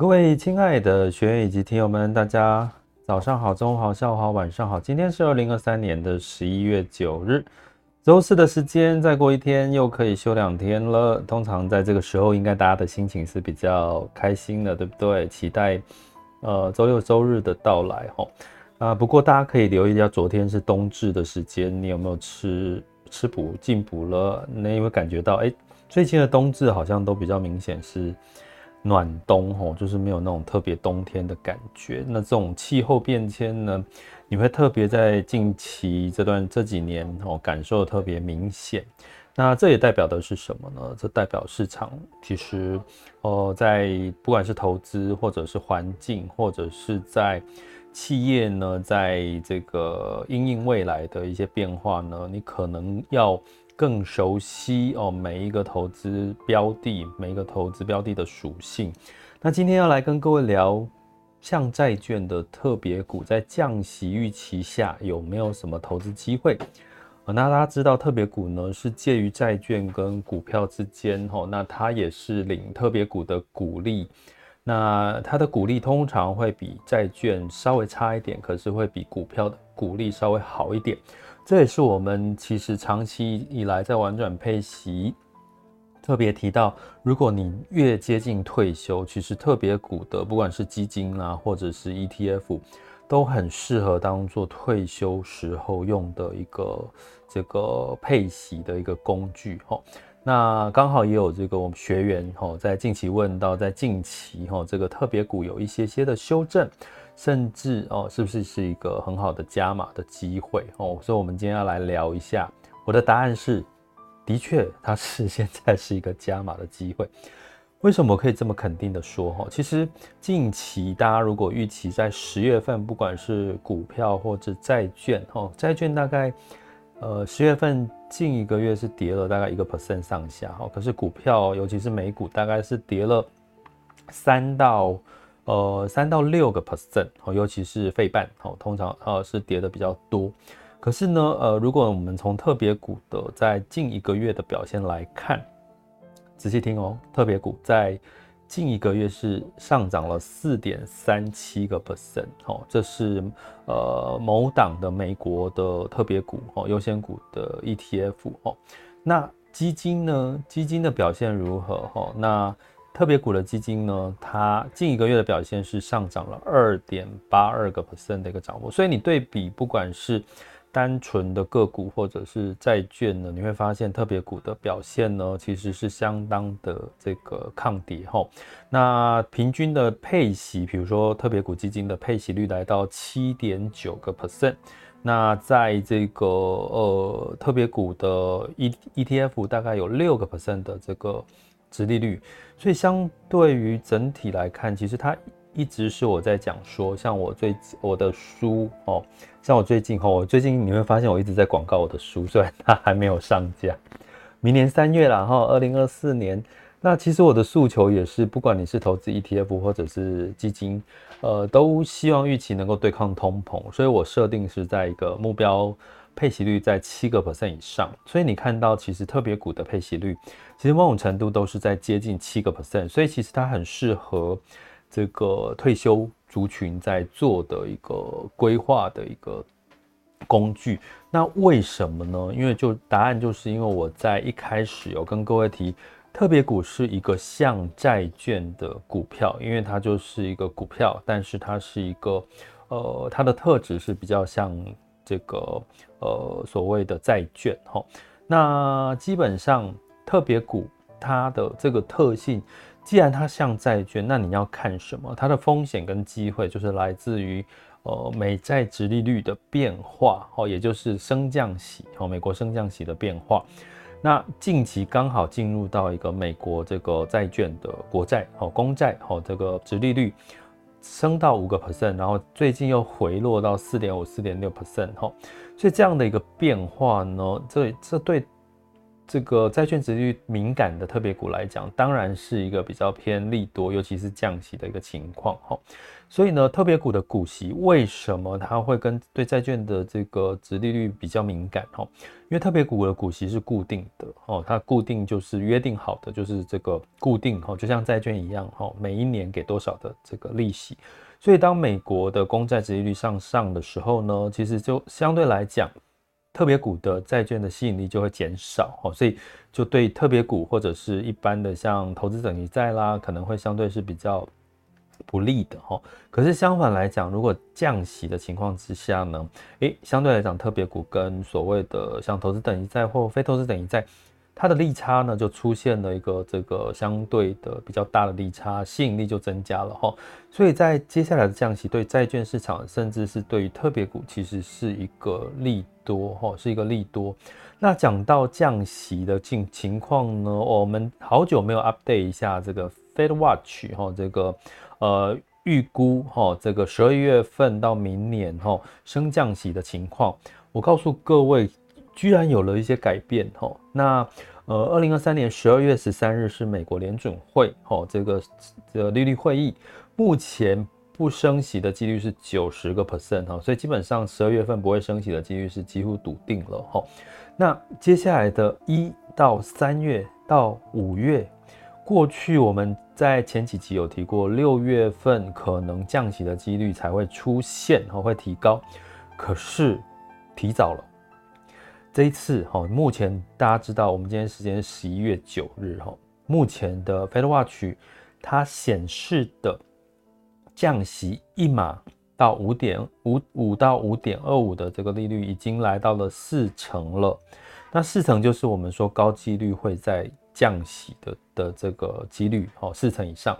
各位亲爱的学员以及听友们，大家早上好、中午好、下午好、晚上好。今天是二零二三年的十一月九日，周四的时间，再过一天又可以休两天了。通常在这个时候，应该大家的心情是比较开心的，对不对？期待呃周六周日的到来哈。啊，不过大家可以留意一下，昨天是冬至的时间，你有没有吃吃补进补了？那有没有感觉到，哎，最近的冬至好像都比较明显是。暖冬吼，就是没有那种特别冬天的感觉。那这种气候变迁呢，你会特别在近期这段这几年哦，感受特别明显。那这也代表的是什么呢？这代表市场其实哦，在不管是投资或者是环境，或者是在企业呢，在这个因应未来的一些变化呢，你可能要。更熟悉哦，每一个投资标的，每一个投资标的的属性。那今天要来跟各位聊，像债券的特别股，在降息预期下有没有什么投资机会？那大家知道，特别股呢是介于债券跟股票之间哦，那它也是领特别股的股利。那它的股利通常会比债券稍微差一点，可是会比股票的股利稍微好一点。这也是我们其实长期以来在玩转配息特别提到，如果你越接近退休，其实特别股的不管是基金啊，或者是 ETF，都很适合当做退休时候用的一个这个配息的一个工具哈。那刚好也有这个我们学员哈，在近期问到，在近期哈这个特别股有一些些的修正。甚至哦，是不是是一个很好的加码的机会哦？所以，我们今天要来聊一下。我的答案是，的确，它是现在是一个加码的机会。为什么可以这么肯定的说？哈，其实近期大家如果预期在十月份，不管是股票或者债券，哈，债券大概呃十月份近一个月是跌了大概一个 percent 上下，哈，可是股票尤其是美股大概是跌了三到。呃，三到六个 percent，尤其是费半哦，通常呃是跌的比较多。可是呢，呃，如果我们从特别股的在近一个月的表现来看，仔细听哦，特别股在近一个月是上涨了四点三七个 percent 哦，这是呃某档的美国的特别股哦，优先股的 ETF 哦。那基金呢？基金的表现如何？哦，那。特别股的基金呢，它近一个月的表现是上涨了二点八二个 percent 的一个涨幅，所以你对比不管是单纯的个股或者是债券呢，你会发现特别股的表现呢，其实是相当的这个抗跌哈。那平均的配息，比如说特别股基金的配息率来到七点九个 percent，那在这个呃特别股的 E ETF 大概有六个 percent 的这个。殖利率，所以相对于整体来看，其实它一直是我在讲说，像我最我的书哦，像我最近哦，我最近你会发现我一直在广告我的书，虽然它还没有上架，明年三月啦哈，二零二四年。那其实我的诉求也是，不管你是投资 ETF 或者是基金，呃，都希望预期能够对抗通膨，所以我设定是在一个目标。配息率在七个 percent 以上，所以你看到其实特别股的配息率，其实某种程度都是在接近七个 percent，所以其实它很适合这个退休族群在做的一个规划的一个工具。那为什么呢？因为就答案就是因为我在一开始有跟各位提，特别股是一个像债券的股票，因为它就是一个股票，但是它是一个呃，它的特质是比较像。这个呃所谓的债券哈，那基本上特别股它的这个特性，既然它像债券，那你要看什么？它的风险跟机会就是来自于呃美债殖利率的变化哦，也就是升降息哦，美国升降息的变化。那近期刚好进入到一个美国这个债券的国债哦，公债哦，这个殖利率升到五个 percent，然后最近又回落到四点五、四点六 percent 哈，所以这样的一个变化呢，这这对。这个债券值率敏感的特别股来讲，当然是一个比较偏利多，尤其是降息的一个情况哈。所以呢，特别股的股息为什么它会跟对债券的这个殖利率比较敏感哈？因为特别股的股息是固定的哦，它固定就是约定好的，就是这个固定哈，就像债券一样哈，每一年给多少的这个利息。所以当美国的公债殖利率上上的时候呢，其实就相对来讲。特别股的债券的吸引力就会减少哦，所以就对特别股或者是一般的像投资等级债啦，可能会相对是比较不利的哈。可是相反来讲，如果降息的情况之下呢，诶，相对来讲，特别股跟所谓的像投资等级债或非投资等级债。它的利差呢，就出现了一个这个相对的比较大的利差，吸引力就增加了哈。所以在接下来的降息，对债券市场，甚至是对于特别股，其实是一个利多哈，是一个利多。那讲到降息的情情况呢，我们好久没有 update 一下这个 Fed Watch 哈，这个呃预估哈，这个十二月份到明年哈升降息的情况，我告诉各位。居然有了一些改变哈，那呃，二零二三年十二月十三日是美国联准会哈这个这利率会议，目前不升息的几率是九十个 percent 哈，所以基本上十二月份不会升息的几率是几乎笃定了哈。那接下来的一到三月到五月，过去我们在前几集有提过，六月份可能降息的几率才会出现哈，会提高，可是提早了。这一次哈，目前大家知道，我们今天时间十一月九日哈，目前的 Fed Watch 它显示的降息一码到五点五五到五点二五的这个利率已经来到了四成了，那四成就是我们说高几率会在降息的的这个几率哦，四成以上，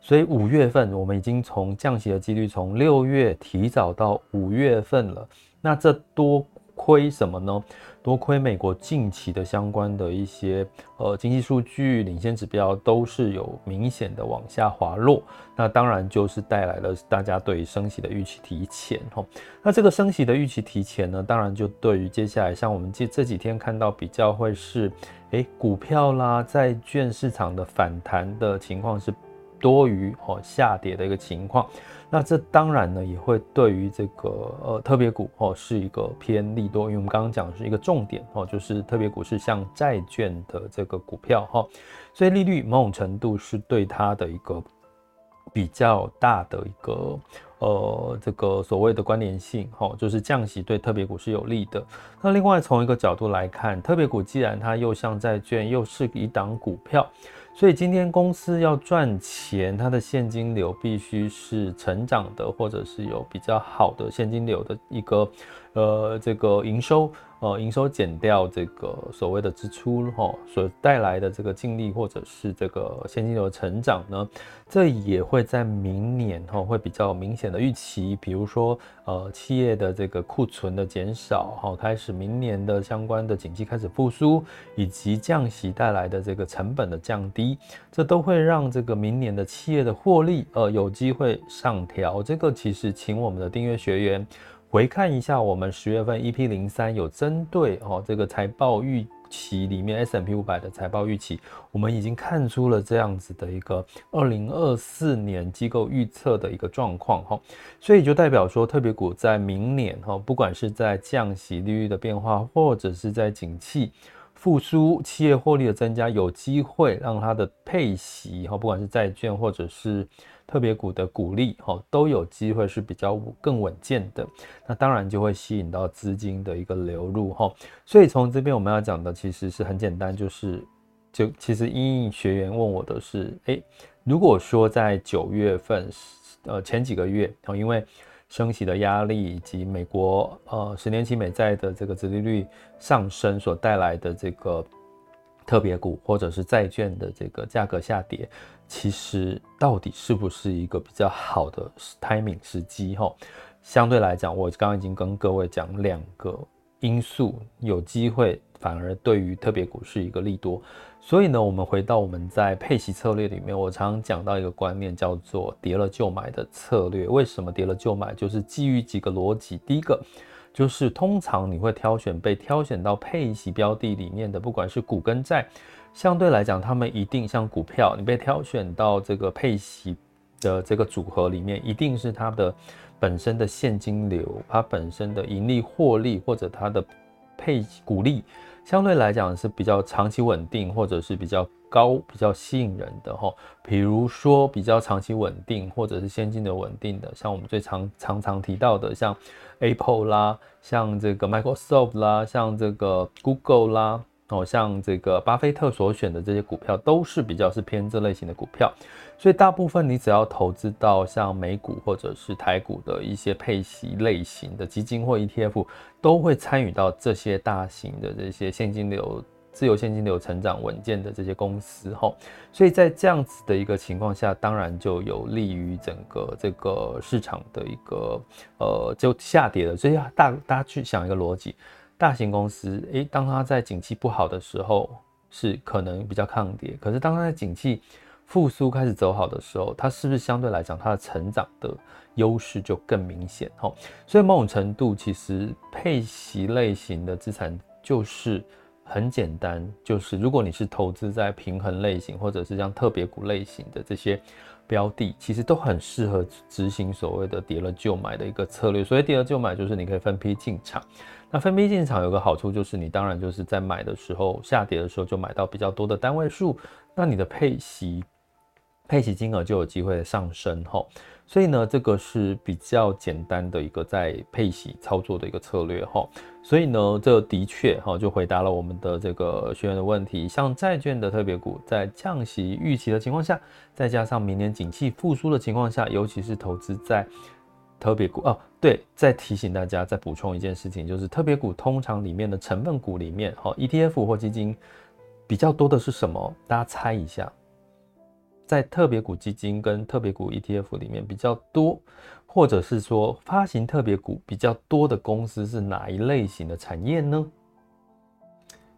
所以五月份我们已经从降息的几率从六月提早到五月份了，那这多亏什么呢？多亏美国近期的相关的一些呃经济数据领先指标都是有明显的往下滑落，那当然就是带来了大家对于升息的预期提前哈。那这个升息的预期提前呢，当然就对于接下来像我们这这几天看到比较会是诶股票啦债券市场的反弹的情况是多于哦下跌的一个情况。那这当然呢，也会对于这个呃特别股哦是一个偏利多，因为我们刚刚讲的是一个重点哦，就是特别股是像债券的这个股票哈，所以利率某种程度是对它的一个比较大的一个呃这个所谓的关联性哈，就是降息对特别股是有利的。那另外从一个角度来看，特别股既然它又像债券，又是一档股票。所以今天公司要赚钱，它的现金流必须是成长的，或者是有比较好的现金流的一个，呃，这个营收，呃，营收减掉这个所谓的支出，哈，所带来的这个净利或者是这个现金流成长呢，这也会在明年哈会比较明显的预期，比如说，呃，企业的这个库存的减少，哈，开始明年的相关的景气开始复苏，以及降息带来的这个成本的降低。这都会让这个明年的企业的获利，呃，有机会上调。这个其实，请我们的订阅学员回看一下，我们十月份 EP 零三有针对哦这个财报预期里面 S&P 五百的财报预期，我们已经看出了这样子的一个二零二四年机构预测的一个状况哈，所以就代表说，特别股在明年哈，不管是在降息利率的变化，或者是在景气。复苏企业获利的增加，有机会让它的配息哈，不管是债券或者是特别股的股利哈，都有机会是比较更稳健的。那当然就会吸引到资金的一个流入哈。所以从这边我们要讲的其实是很简单，就是就其实英英学员问我的是，诶，如果说在九月份呃前几个月哦，因为升息的压力，以及美国呃十年期美债的这个殖利率上升所带来的这个特别股或者是债券的这个价格下跌，其实到底是不是一个比较好的 timing 时机？哈，相对来讲，我刚刚已经跟各位讲两个因素有机会反而对于特别股是一个利多。所以呢，我们回到我们在配息策略里面，我常常讲到一个观念，叫做跌了就买的策略。为什么跌了就买？就是基于几个逻辑。第一个就是通常你会挑选被挑选到配息标的里面的，不管是股跟债，相对来讲，他们一定像股票，你被挑选到这个配息的这个组合里面，一定是它的本身的现金流，它本身的盈利获利或者它的配股利。相对来讲是比较长期稳定，或者是比较高、比较吸引人的哈。比如说比较长期稳定，或者是现金的稳定的，像我们最常常常提到的，像 Apple 啦，像这个 Microsoft 啦，像这个 Google 啦。哦，像这个巴菲特所选的这些股票，都是比较是偏这类型的股票，所以大部分你只要投资到像美股或者是台股的一些配息类型的基金或 ETF，都会参与到这些大型的这些现金流、自由现金流成长稳健的这些公司哈，所以在这样子的一个情况下，当然就有利于整个这个市场的一个呃就下跌了，所以大大家去想一个逻辑。大型公司，诶，当它在景气不好的时候，是可能比较抗跌。可是当它在景气复苏开始走好的时候，它是不是相对来讲，它的成长的优势就更明显？吼，所以某种程度，其实配息类型的资产就是很简单，就是如果你是投资在平衡类型，或者是像特别股类型的这些。标的其实都很适合执行所谓的跌了就买的一个策略。所以跌了就买就是你可以分批进场。那分批进场有个好处就是你当然就是在买的时候下跌的时候就买到比较多的单位数，那你的配息配息金额就有机会上升吼。所以呢，这个是比较简单的一个在配息操作的一个策略哈。所以呢，这的确哈就回答了我们的这个学员的问题。像债券的特别股，在降息预期的情况下，再加上明年景气复苏的情况下，尤其是投资在特别股哦，对，再提醒大家，再补充一件事情，就是特别股通常里面的成分股里面，哈，ETF 或基金比较多的是什么？大家猜一下。在特别股基金跟特别股 ETF 里面比较多，或者是说发行特别股比较多的公司是哪一类型的产业呢？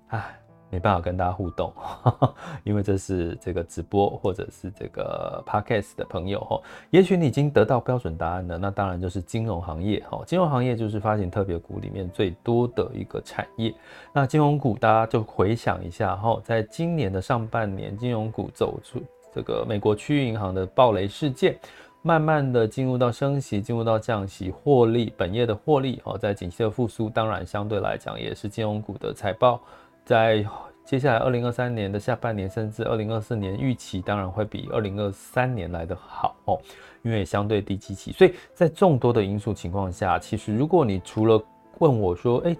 哎，没办法跟大家互动，因为这是这个直播或者是这个 Podcast 的朋友哈。也许你已经得到标准答案了，那当然就是金融行业哈。金融行业就是发行特别股里面最多的一个产业。那金融股大家就回想一下哈，在今年的上半年，金融股走出。这个美国区域银行的暴雷事件，慢慢的进入到升息，进入到降息，获利本业的获利哦，在景气的复苏，当然相对来讲也是金融股的财报，在接下来二零二三年的下半年，甚至二零二四年预期，当然会比二零二三年来得好哦，因为相对低基期，所以在众多的因素情况下，其实如果你除了问我说，诶，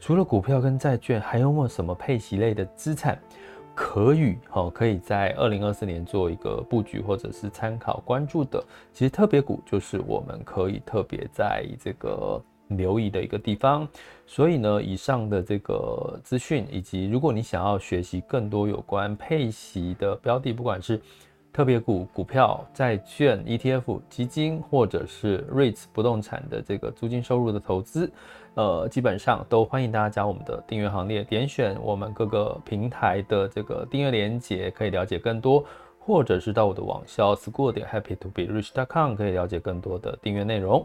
除了股票跟债券，还有没有什么配息类的资产？可以哈，可以在二零二四年做一个布局或者是参考关注的。其实特别股就是我们可以特别在这个留意的一个地方。所以呢，以上的这个资讯，以及如果你想要学习更多有关配息的标的，不管是特别股、股票、债券、ETF、基金，或者是 REITs 不动产的这个租金收入的投资。呃，基本上都欢迎大家加我们的订阅行列，点选我们各个平台的这个订阅链接，可以了解更多，或者是到我的网校 school 点 happy to be rich dot com 可以了解更多的订阅内容。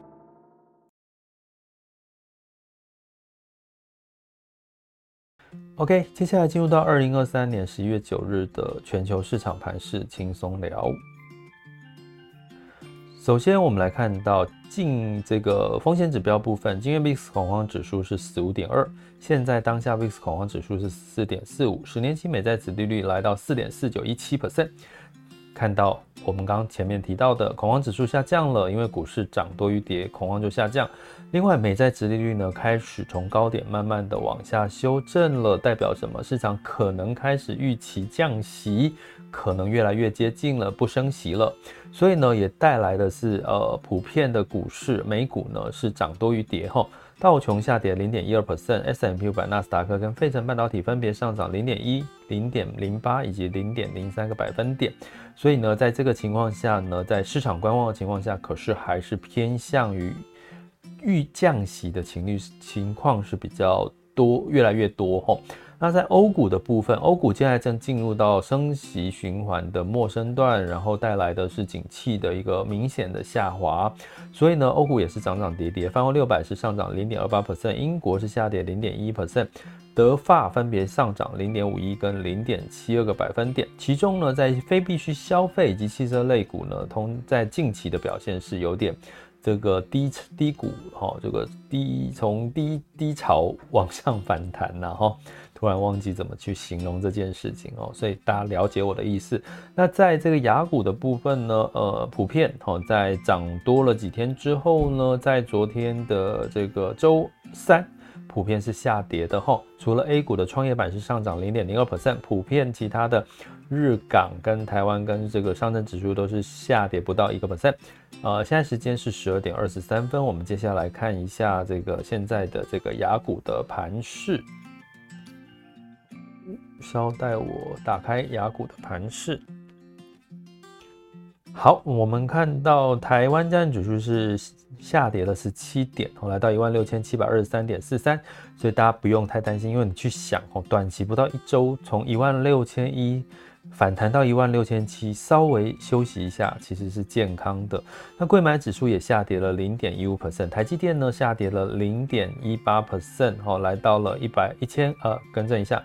OK，接下来进入到二零二三年十一月九日的全球市场盘势轻松聊。首先，我们来看到近这个风险指标部分，今日 VIX 恐慌指数是十五点二，现在当下 VIX 恐慌指数是四点四五，十年期美债子利率来到四点四九一七 percent，看到我们刚前面提到的恐慌指数下降了，因为股市涨多于跌，恐慌就下降。另外，美债殖利率呢开始从高点慢慢的往下修正了，代表什么？市场可能开始预期降息，可能越来越接近了，不升息了。所以呢，也带来的是呃普遍的股市，美股呢是涨多于跌哈。道琼下跌零点一二 percent，S&P 五百、纳斯达克跟费城半导体分别上涨零点一、零点零八以及零点零三个百分点。所以呢，在这个情况下呢，在市场观望的情况下，可是还是偏向于预降息的情绪情况是比较多，越来越多吼。那在欧股的部分，欧股现在正进入到升息循环的末升段，然后带来的是景气的一个明显的下滑，所以呢，欧股也是涨涨跌跌。泛欧六百是上涨零点二八 percent，英国是下跌零点一 percent，德法分别上涨零点五一跟零点七二个百分点。其中呢，在非必需消费以及汽车类股呢，同在近期的表现是有点。这个低低谷哈，这个低从低低潮往上反弹呐哈，突然忘记怎么去形容这件事情哦，所以大家了解我的意思。那在这个雅股的部分呢，呃，普遍哈，在涨多了几天之后呢，在昨天的这个周三，普遍是下跌的哈。除了 A 股的创业板是上涨零点零二 percent，普遍其他的。日港跟台湾跟这个上证指数都是下跌不到一个 percent，呃，现在时间是十二点二十三分，我们接下来看一下这个现在的这个雅股的盘势。稍待我打开雅股的盘势。好，我们看到台湾加权指数是下跌了十七点，来到一万六千七百二十三点四三，所以大家不用太担心，因为你去想哦，短期不到一周从一万六千一。反弹到一万六千七，稍微休息一下，其实是健康的。那柜买指数也下跌了零点一五 percent，台积电呢下跌了零点一八 percent，哦，来到了一百一千呃，更正一下，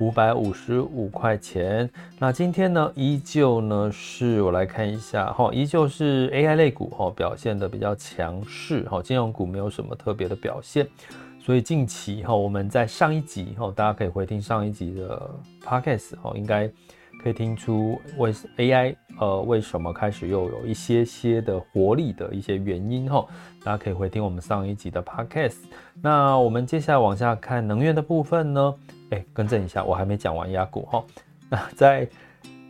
五百五十五块钱。那今天呢，依旧呢是我来看一下哈，依旧是 AI 类股哈表现的比较强势哈，金融股没有什么特别的表现。所以近期哈，我们在上一集哈，大家可以回听上一集的 podcast 哈，应该。可以听出为 AI 呃为什么开始又有一些些的活力的一些原因哈，大家可以回听我们上一集的 podcast。那我们接下来往下看能源的部分呢？哎，更正一下，我还没讲完亚股哈。那在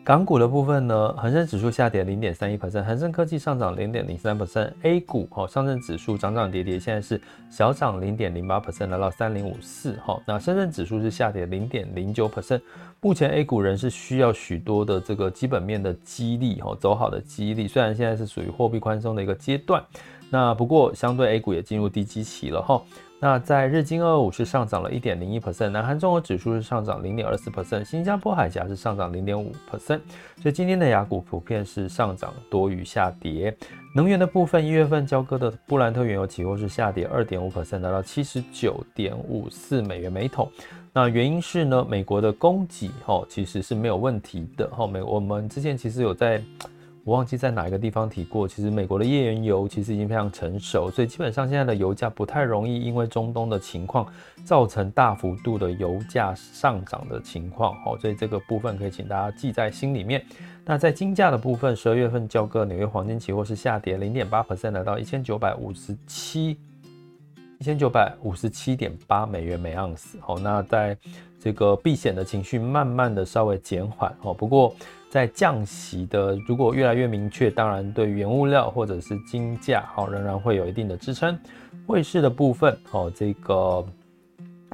港股的部分呢，恒生指数下跌零点三一 percent，恒生科技上涨零点零三 percent，A 股哈上证指数涨涨跌跌，现在是小涨零点零八 percent，来到三零五四哈。那深圳指数是下跌零点零九 percent，目前 A 股仍是需要许多的这个基本面的激励哈，走好的激励，虽然现在是属于货币宽松的一个阶段，那不过相对 A 股也进入低基期了哈。那在日经二二五是上涨了一点零一 percent，南韩综合指数是上涨零点二四 percent，新加坡海峡是上涨零点五 percent，所以今天的雅股普遍是上涨多于下跌。能源的部分，一月份交割的布兰特原油期货是下跌二点五 percent，达到七十九点五四美元每桶。那原因是呢，美国的供给哈其实是没有问题的哈，美我们之前其实有在。我忘记在哪一个地方提过，其实美国的页岩油其实已经非常成熟，所以基本上现在的油价不太容易因为中东的情况造成大幅度的油价上涨的情况，好，所以这个部分可以请大家记在心里面。那在金价的部分，十二月份交割纽约黄金期货是下跌零点八 percent，来到一千九百五十七一千九百五十七点八美元每盎司，好，那在这个避险的情绪慢慢的稍微减缓，哦，不过。在降息的，如果越来越明确，当然对原物料或者是金价，好，仍然会有一定的支撑。汇市的部分，哦，这个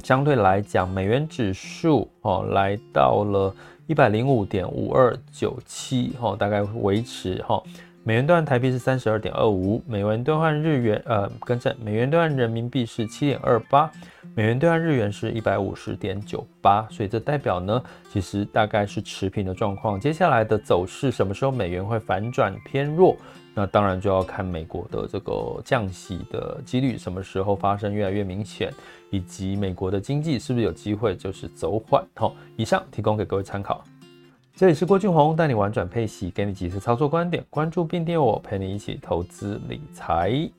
相对来讲，美元指数，哦，来到了一百零五点五二九七，哦，大概维持，哈。美元兑换台币是三十二点二五，美元兑换日元，呃，更正，美元兑换人民币是七点二八，美元兑换日元是一百五十点九八，所以这代表呢，其实大概是持平的状况。接下来的走势，什么时候美元会反转偏弱？那当然就要看美国的这个降息的几率什么时候发生越来越明显，以及美国的经济是不是有机会就是走缓。好，以上提供给各位参考。这里是郭俊宏，带你玩转配息，给你及时操作观点，关注并订阅我，陪你一起投资理财。